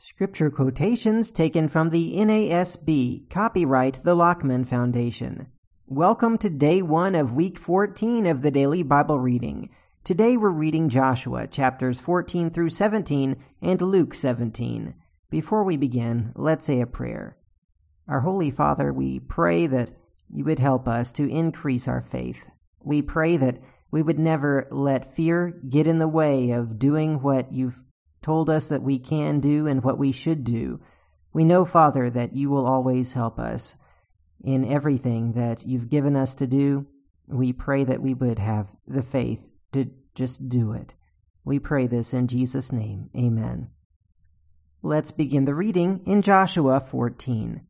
Scripture quotations taken from the NASB, copyright the Lockman Foundation. Welcome to day one of week 14 of the daily Bible reading. Today we're reading Joshua chapters 14 through 17 and Luke 17. Before we begin, let's say a prayer. Our Holy Father, we pray that you would help us to increase our faith. We pray that we would never let fear get in the way of doing what you've told us that we can do and what we should do. We know, Father, that you will always help us in everything that you've given us to do. We pray that we would have the faith to just do it. We pray this in Jesus' name. Amen. Let's begin the reading in Joshua 14.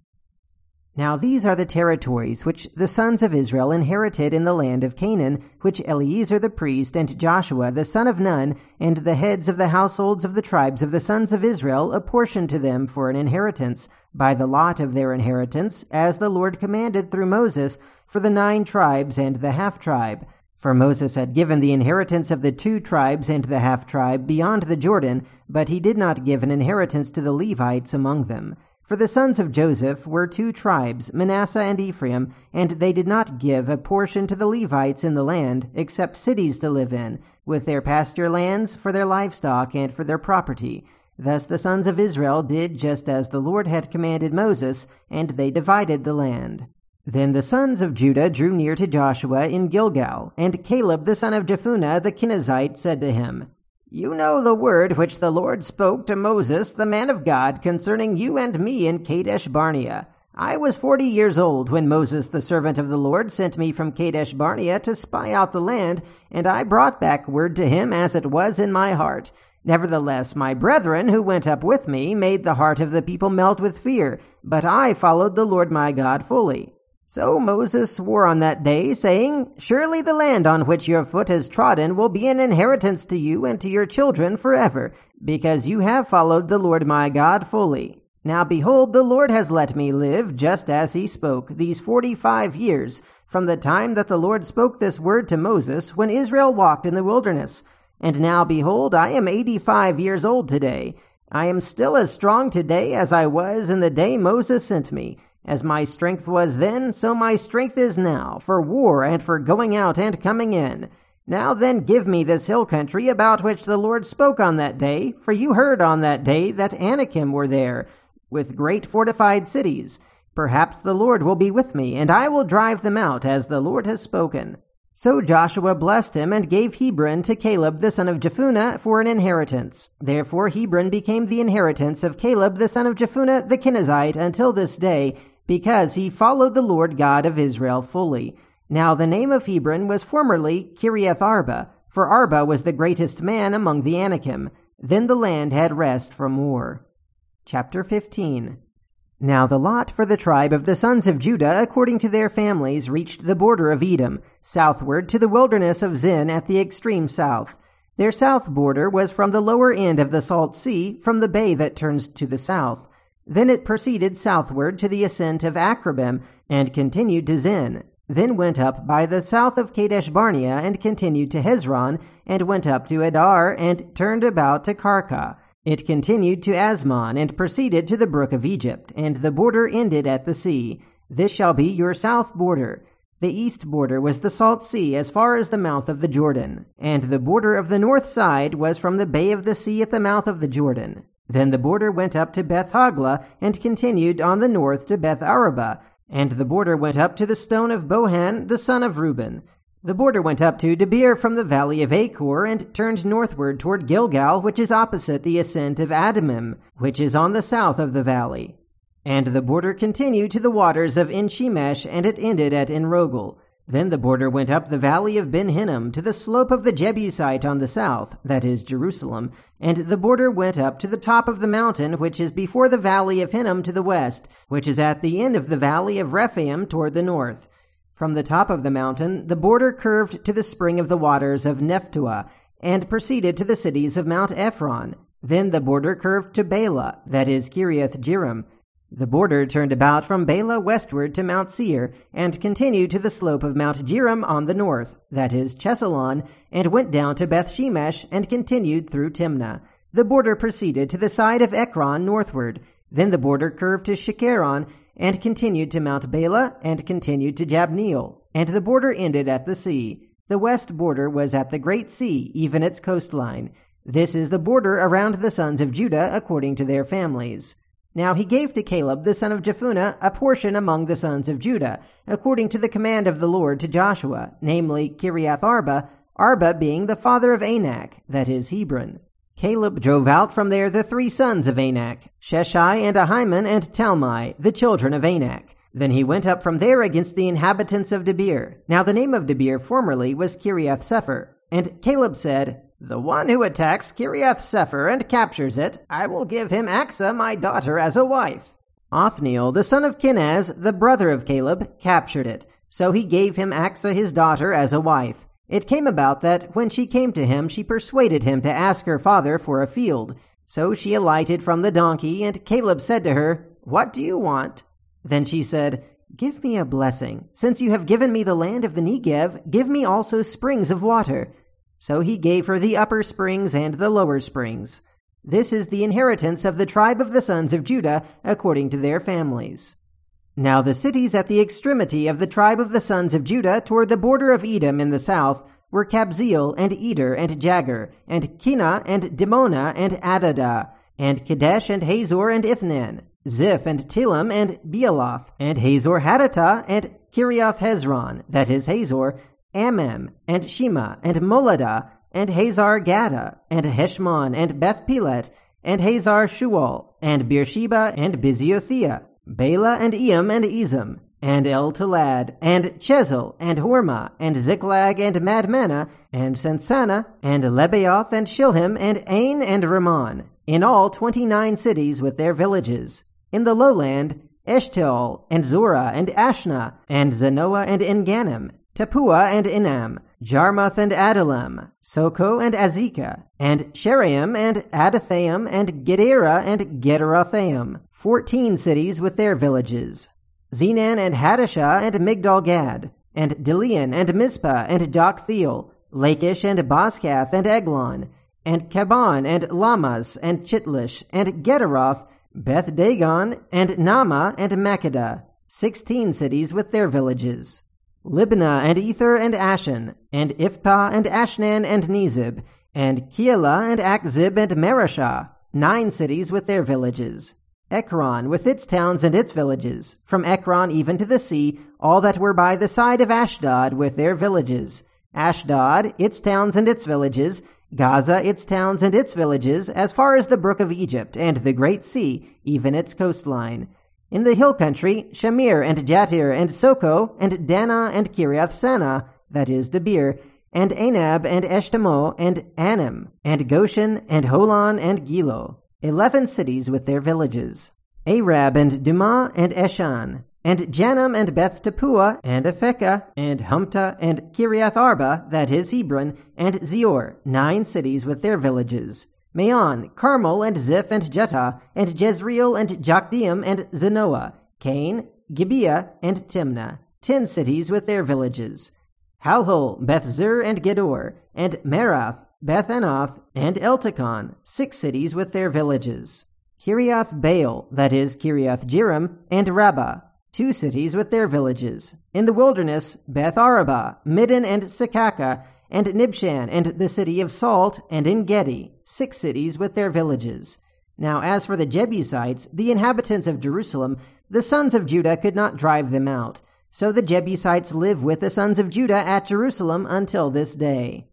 Now these are the territories which the sons of Israel inherited in the land of Canaan, which Eleazar the priest and Joshua the son of Nun and the heads of the households of the tribes of the sons of Israel apportioned to them for an inheritance, by the lot of their inheritance, as the Lord commanded through Moses, for the nine tribes and the half tribe. For Moses had given the inheritance of the two tribes and the half tribe beyond the Jordan, but he did not give an inheritance to the Levites among them. For the sons of Joseph were two tribes, Manasseh and Ephraim, and they did not give a portion to the Levites in the land, except cities to live in, with their pasture lands for their livestock and for their property. Thus the sons of Israel did just as the Lord had commanded Moses, and they divided the land. Then the sons of Judah drew near to Joshua in Gilgal, and Caleb the son of Jephunneh the Kenizzite said to him, you know the word which the Lord spoke to Moses, the man of God, concerning you and me in Kadesh Barnea. I was forty years old when Moses, the servant of the Lord, sent me from Kadesh Barnea to spy out the land, and I brought back word to him as it was in my heart. Nevertheless, my brethren who went up with me made the heart of the people melt with fear, but I followed the Lord my God fully. So Moses swore on that day, saying, Surely the land on which your foot has trodden will be an inheritance to you and to your children forever, because you have followed the Lord my God fully. Now behold, the Lord has let me live just as he spoke, these forty five years, from the time that the Lord spoke this word to Moses, when Israel walked in the wilderness. And now behold, I am eighty five years old today. I am still as strong today as I was in the day Moses sent me. As my strength was then, so my strength is now, for war and for going out and coming in. Now then give me this hill country about which the Lord spoke on that day, for you heard on that day that Anakim were there, with great fortified cities. Perhaps the Lord will be with me, and I will drive them out, as the Lord has spoken. So Joshua blessed him and gave Hebron to Caleb the son of Jephunneh for an inheritance. Therefore Hebron became the inheritance of Caleb the son of Jephunneh the Kenizzite until this day, because he followed the Lord God of Israel fully. Now the name of Hebron was formerly Kiriath Arba, for Arba was the greatest man among the Anakim. Then the land had rest from war. Chapter 15 now the lot for the tribe of the sons of Judah according to their families reached the border of Edom, southward to the wilderness of Zin at the extreme south. Their south border was from the lower end of the Salt Sea, from the bay that turns to the south. Then it proceeded southward to the ascent of Akrabbim, and continued to Zin. Then went up by the south of Kadesh Barnea, and continued to Hezron, and went up to Addar, and turned about to Karka. It continued to Azmon and proceeded to the brook of Egypt, and the border ended at the sea. This shall be your south border. The east border was the Salt Sea as far as the mouth of the Jordan, and the border of the north side was from the bay of the sea at the mouth of the Jordan. Then the border went up to Beth Hoglah and continued on the north to Beth Arabah, and the border went up to the stone of Bohan, the son of Reuben. The border went up to Debir from the valley of Achor and turned northward toward Gilgal, which is opposite the ascent of Adamim, which is on the south of the valley. And the border continued to the waters of Enshemesh, and it ended at Enrogel. Then the border went up the valley of Ben Hinnom to the slope of the Jebusite on the south, that is Jerusalem, and the border went up to the top of the mountain which is before the valley of Hinnom to the west, which is at the end of the valley of Rephaim toward the north. From the top of the mountain, the border curved to the spring of the waters of Nephtoah, and proceeded to the cities of Mount Ephron. Then the border curved to Baalah, that is Kiriath Jearim. The border turned about from Baalah westward to Mount Seir, and continued to the slope of Mount Jearim on the north, that is Chesalon, and went down to Beth Shemesh, and continued through Timnah. The border proceeded to the side of Ekron northward. Then the border curved to Shikkeron and continued to Mount Baalah and continued to Jabneel. And the border ended at the sea. The west border was at the Great Sea, even its coastline. This is the border around the sons of Judah according to their families. Now he gave to Caleb the son of Jephunneh a portion among the sons of Judah, according to the command of the Lord to Joshua, namely Kiriath Arba, Arba being the father of Anak, that is Hebron. Caleb drove out from there the three sons of Anak, Sheshai and Ahiman and Talmai, the children of Anak. Then he went up from there against the inhabitants of Debir. Now the name of Debir formerly was Kiriath Sepher. And Caleb said, The one who attacks Kiriath Sepher and captures it, I will give him Achsah my daughter as a wife. Othniel, the son of Kenaz, the brother of Caleb, captured it. So he gave him Achsah his daughter as a wife. It came about that when she came to him, she persuaded him to ask her father for a field. So she alighted from the donkey, and Caleb said to her, What do you want? Then she said, Give me a blessing. Since you have given me the land of the Negev, give me also springs of water. So he gave her the upper springs and the lower springs. This is the inheritance of the tribe of the sons of Judah according to their families. Now the cities at the extremity of the tribe of the sons of Judah toward the border of Edom in the south were Kabzeel and Eder and Jagur and Kenah and Dimonah and Adadah and Kadesh and Hazor and Ithnan, Ziph and Telem, and Bealoth and Hazor Hadattah and Kiriath Hezron, that is Hazor, Amam and Shema and Moladah, and Hazar Gaddah and Heshmon and Beth Pelet and Hazar Shual and Beersheba and Biziothiah Baalah and Eam and Ezem, and El Tolad, and Chesil, and Hormah, and Ziklag, and Madmannah, and Sansannah, and Lebaoth, and Shilhim, and Ain, and Ramon, in all twenty nine cities with their villages. In the lowland, Eshtaol, and Zorah, and Ashnah, and Zanoah, and Engannim, Tappuah, and Enam, Jarmuth, and Adullam, Socoh, and Azekah, and Shaaraim, and Adithaim, and Gederah, and Gederothaim, fourteen cities with their villages, Zenan and Hadashah and Migdal Gad, and Dilean and Mizpah and Joktheel, Lachish and Bozkath and Eglon, and Cabbon and Lahmas and Chitlish and Gederoth, Beth Dagon and Naamah and Makkedah, sixteen cities with their villages, Libnah and Ether and Ashan, and Iphtah and Ashnan and Nezib, and Keilah and Achzib and Mareshah, nine cities with their villages. Ekron, with its towns and its villages, from Ekron even to the sea, all that were by the side of Ashdod with their villages. Ashdod, its towns and its villages, Gaza, its towns and its villages, as far as the brook of Egypt and the great sea, even its coastline. In the hill country, Shamir and Jattir and Socoh and Dannah and Kiriath Sannah, that is, Debir, and Anab and Eshtemoh and Anim, and Goshen and Holon and Giloh eleven cities with their villages, Arab and Dumah and Eshan, and Janum and Beth Tappuah and Aphekah and Humtah and Kiriath Arba, that is Hebron, and Zior, nine cities with their villages. Maon, Carmel and Ziph and Juttah, and Jezreel and Jokdeam and Zanoah, Kain, Gibeah, and Timnah, ten cities with their villages. Halhul, Bethzur, and Gedor, and Maarath, Beth Anath, and Eltekon, six cities with their villages. Kiriath Baal, that is Kiriath Jearim, and Rabbah, two cities with their villages. In the wilderness, Beth Arabah, Middin and Secacah, and Nibshan, and the city of Salt, and En Gedi, six cities with their villages. Now, as for the Jebusites, the inhabitants of Jerusalem, the sons of Judah could not drive them out. So the Jebusites live with the sons of Judah at Jerusalem until this day.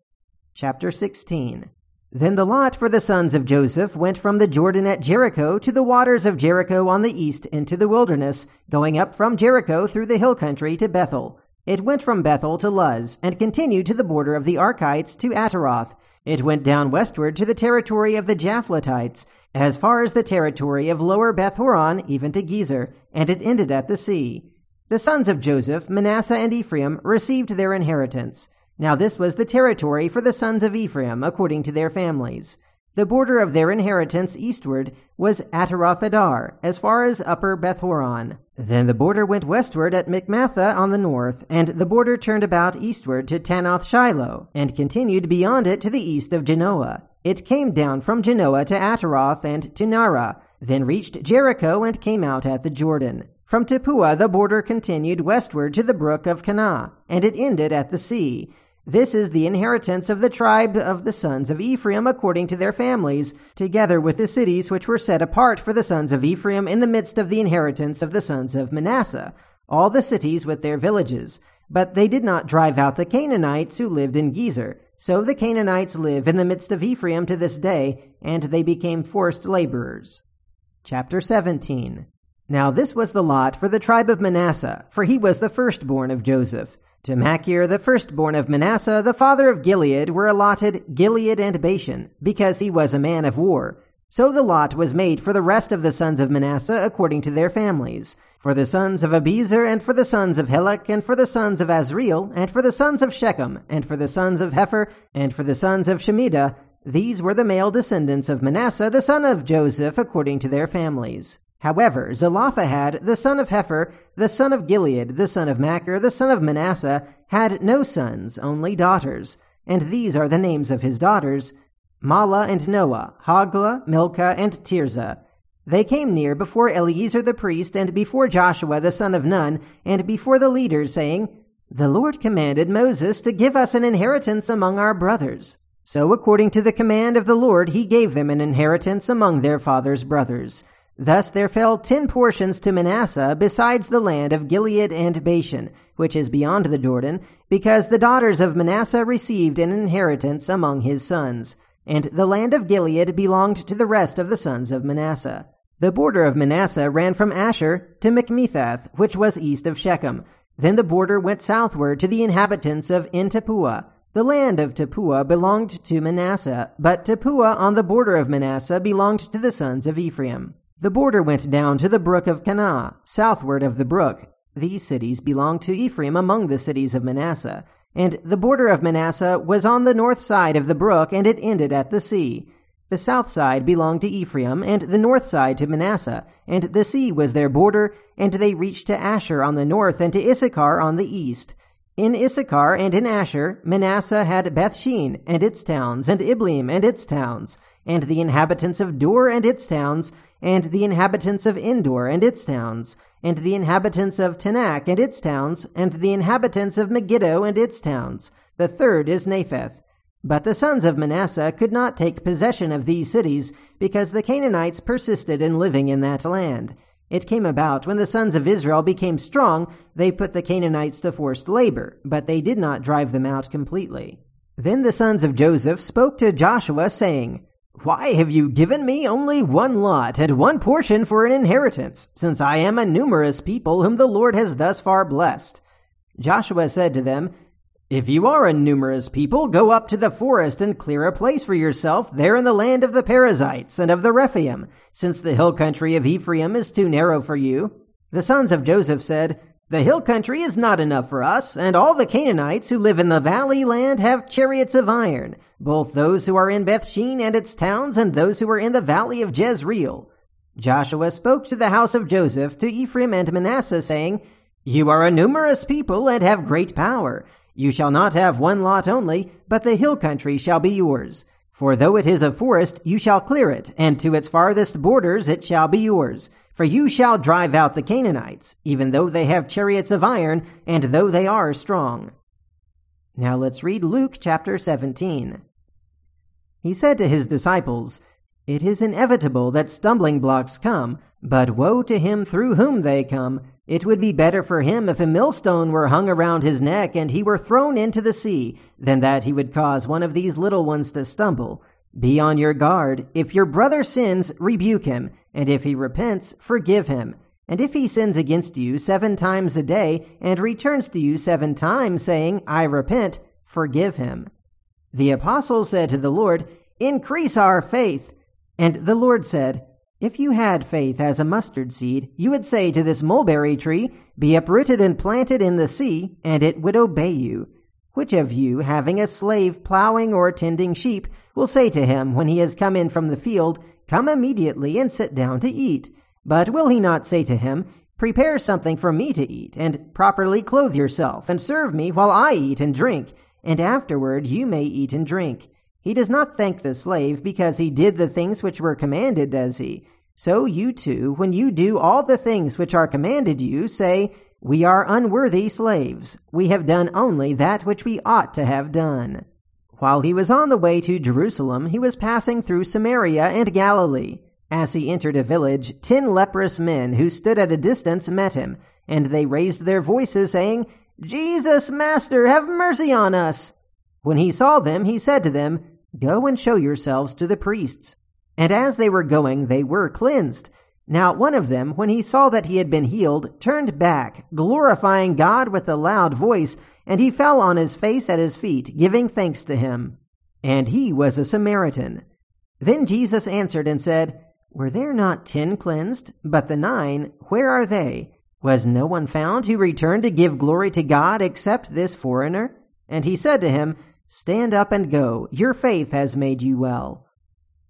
Chapter 16 Then the lot for the sons of Joseph went from the Jordan at Jericho to the waters of Jericho on the east into the wilderness, going up from Jericho through the hill country to Bethel. It went from Bethel to Luz, and continued to the border of the Archites to Ataroth. It went down westward to the territory of the Japhletites, as far as the territory of lower Beth Horon, even to Gezer, and it ended at the sea. The sons of Joseph, Manasseh and Ephraim, received their inheritance. Now this was the territory for the sons of Ephraim according to their families. The border of their inheritance eastward was Ataroth as far as upper Bethhoron. Then the border went westward at Michmethath on the north, and the border turned about eastward to Taanath Shiloh, and continued beyond it to the east of Janoah. It came down from Janoah to Ataroth and to Naarah, then reached Jericho and came out at the Jordan. From Tappuah the border continued westward to the brook of Kanah, and it ended at the sea. This is the inheritance of the tribe of the sons of Ephraim according to their families, together with the cities which were set apart for the sons of Ephraim in the midst of the inheritance of the sons of Manasseh, all the cities with their villages. But they did not drive out the Canaanites who lived in Gezer. So the Canaanites live in the midst of Ephraim to this day, and they became forced laborers. Chapter 17 Now this was the lot for the tribe of Manasseh, for he was the firstborn of Joseph. To Machir, the firstborn of Manasseh, the father of Gilead, were allotted Gilead and Bashan, because he was a man of war. So the lot was made for the rest of the sons of Manasseh according to their families, for the sons of Abiezer, and for the sons of Helek, and for the sons of Asriel, and for the sons of Shechem, and for the sons of Hepher, and for the sons of Shemida. These were the male descendants of Manasseh, the son of Joseph, according to their families. However, Zelophehad, the son of Hepher, the son of Gilead, the son of Machir, the son of Manasseh, had no sons, only daughters. And these are the names of his daughters Mahlah and Noah, Hoglah, Milcah, and Tirzah. They came near before Eleazar the priest, and before Joshua the son of Nun, and before the leaders, saying, The Lord commanded Moses to give us an inheritance among our brothers. So according to the command of the Lord, he gave them an inheritance among their father's brothers. Thus there fell ten portions to Manasseh besides the land of Gilead and Bashan, which is beyond the Jordan, because the daughters of Manasseh received an inheritance among his sons. And the land of Gilead belonged to the rest of the sons of Manasseh. The border of Manasseh ran from Asher to Michmethath, which was east of Shechem. Then the border went southward to the inhabitants of En Tappuah. The land of Tappuah belonged to Manasseh, but Tappuah on the border of Manasseh belonged to the sons of Ephraim. The border went down to the brook of Kanah, southward of the brook. These cities belonged to Ephraim among the cities of Manasseh. And the border of Manasseh was on the north side of the brook, and it ended at the sea. The south side belonged to Ephraim, and the north side to Manasseh, and the sea was their border, and they reached to Asher on the north, and to Issachar on the east. In Issachar and in Asher, Manasseh had Bethshean and its towns, and Ibleam and its towns, and the inhabitants of Dor and its towns, and the inhabitants of Endor and its towns, and the inhabitants of Taanach and its towns, and the inhabitants of Megiddo and its towns. The third is Napheth. But the sons of Manasseh could not take possession of these cities, because the Canaanites persisted in living in that land. It came about when the sons of Israel became strong, they put the Canaanites to forced labor, but they did not drive them out completely. Then the sons of Joseph spoke to Joshua, saying, why have you given me only one lot and one portion for an inheritance, since I am a numerous people whom the Lord has thus far blessed? Joshua said to them, If you are a numerous people, go up to the forest and clear a place for yourself there in the land of the Perizzites and of the Rephaim, since the hill country of Ephraim is too narrow for you. The sons of Joseph said, the hill country is not enough for us, and all the Canaanites who live in the valley land have chariots of iron, both those who are in Bethshean and its towns, and those who are in the valley of Jezreel. Joshua spoke to the house of Joseph, to Ephraim and Manasseh, saying, You are a numerous people and have great power. You shall not have one lot only, but the hill country shall be yours. For though it is a forest, you shall clear it, and to its farthest borders it shall be yours. For you shall drive out the Canaanites, even though they have chariots of iron, and though they are strong. Now let's read Luke chapter 17. He said to his disciples, It is inevitable that stumbling blocks come, but woe to him through whom they come. It would be better for him if a millstone were hung around his neck and he were thrown into the sea, than that he would cause one of these little ones to stumble. Be on your guard. If your brother sins, rebuke him, and if he repents, forgive him. And if he sins against you seven times a day, and returns to you seven times, saying, I repent, forgive him. The apostles said to the Lord, Increase our faith. And the Lord said, If you had faith as a mustard seed, you would say to this mulberry tree, Be uprooted and planted in the sea, and it would obey you. Which of you, having a slave plowing or tending sheep, will say to him when he has come in from the field, Come immediately and sit down to eat? But will he not say to him, Prepare something for me to eat, and properly clothe yourself, and serve me while I eat and drink, and afterward you may eat and drink? He does not thank the slave because he did the things which were commanded, does he? So you too, when you do all the things which are commanded you, say, We are unworthy slaves. We have done only that which we ought to have done. While he was on the way to Jerusalem, he was passing through Samaria and Galilee. As he entered a village, ten leprous men who stood at a distance met him, and they raised their voices, saying, Jesus, Master, have mercy on us. When he saw them, he said to them, Go and show yourselves to the priests. And as they were going, they were cleansed. Now one of them, when he saw that he had been healed, turned back, glorifying God with a loud voice, and he fell on his face at his feet, giving thanks to him. And he was a Samaritan. Then Jesus answered and said, Were there not ten cleansed? But the nine, where are they? Was no one found who returned to give glory to God except this foreigner? And he said to him, Stand up and go. Your faith has made you well.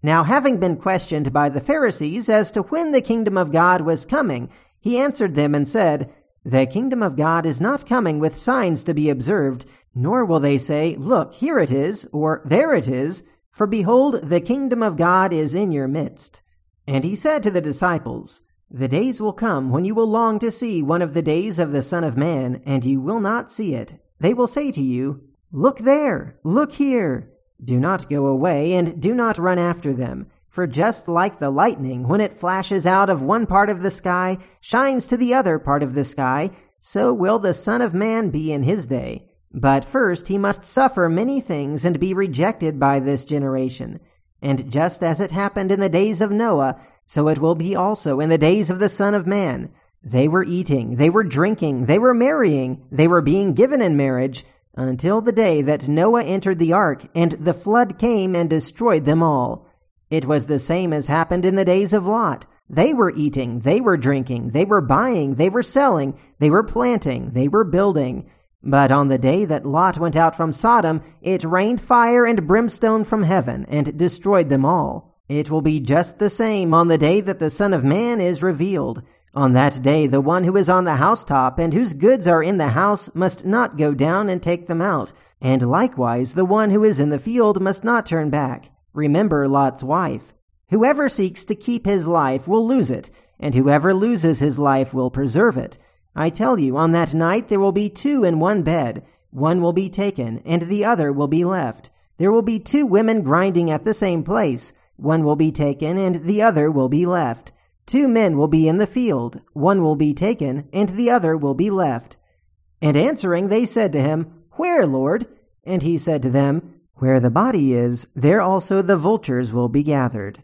Now, having been questioned by the Pharisees as to when the kingdom of God was coming, he answered them and said, The kingdom of God is not coming with signs to be observed, nor will they say, Look, here it is, or there it is, for behold, the kingdom of God is in your midst. And he said to the disciples, The days will come when you will long to see one of the days of the Son of Man, and you will not see it. They will say to you, Look there, look here. Do not go away, and do not run after them. For just like the lightning, when it flashes out of one part of the sky, shines to the other part of the sky, so will the Son of Man be in his day. But first he must suffer many things and be rejected by this generation. And just as it happened in the days of Noah, so it will be also in the days of the Son of Man. They were eating, they were drinking, they were marrying, they were being given in marriage, until the day that Noah entered the ark, and the flood came and destroyed them all. It was the same as happened in the days of Lot. They were eating, they were drinking, they were buying, they were selling, they were planting, they were building. But on the day that Lot went out from Sodom, it rained fire and brimstone from heaven, and destroyed them all. It will be just the same on the day that the Son of Man is revealed. On that day, the one who is on the housetop and whose goods are in the house must not go down and take them out, and likewise the one who is in the field must not turn back. Remember Lot's wife. Whoever seeks to keep his life will lose it, and whoever loses his life will preserve it. I tell you, on that night there will be two in one bed. One will be taken, and the other will be left. There will be two women grinding at the same place. One will be taken, and the other will be left. Two men will be in the field, one will be taken, and the other will be left. And answering, they said to him, Where, Lord? And he said to them, Where the body is, there also the vultures will be gathered.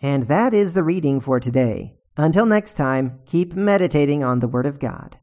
And that is the reading for today. Until next time, keep meditating on the Word of God.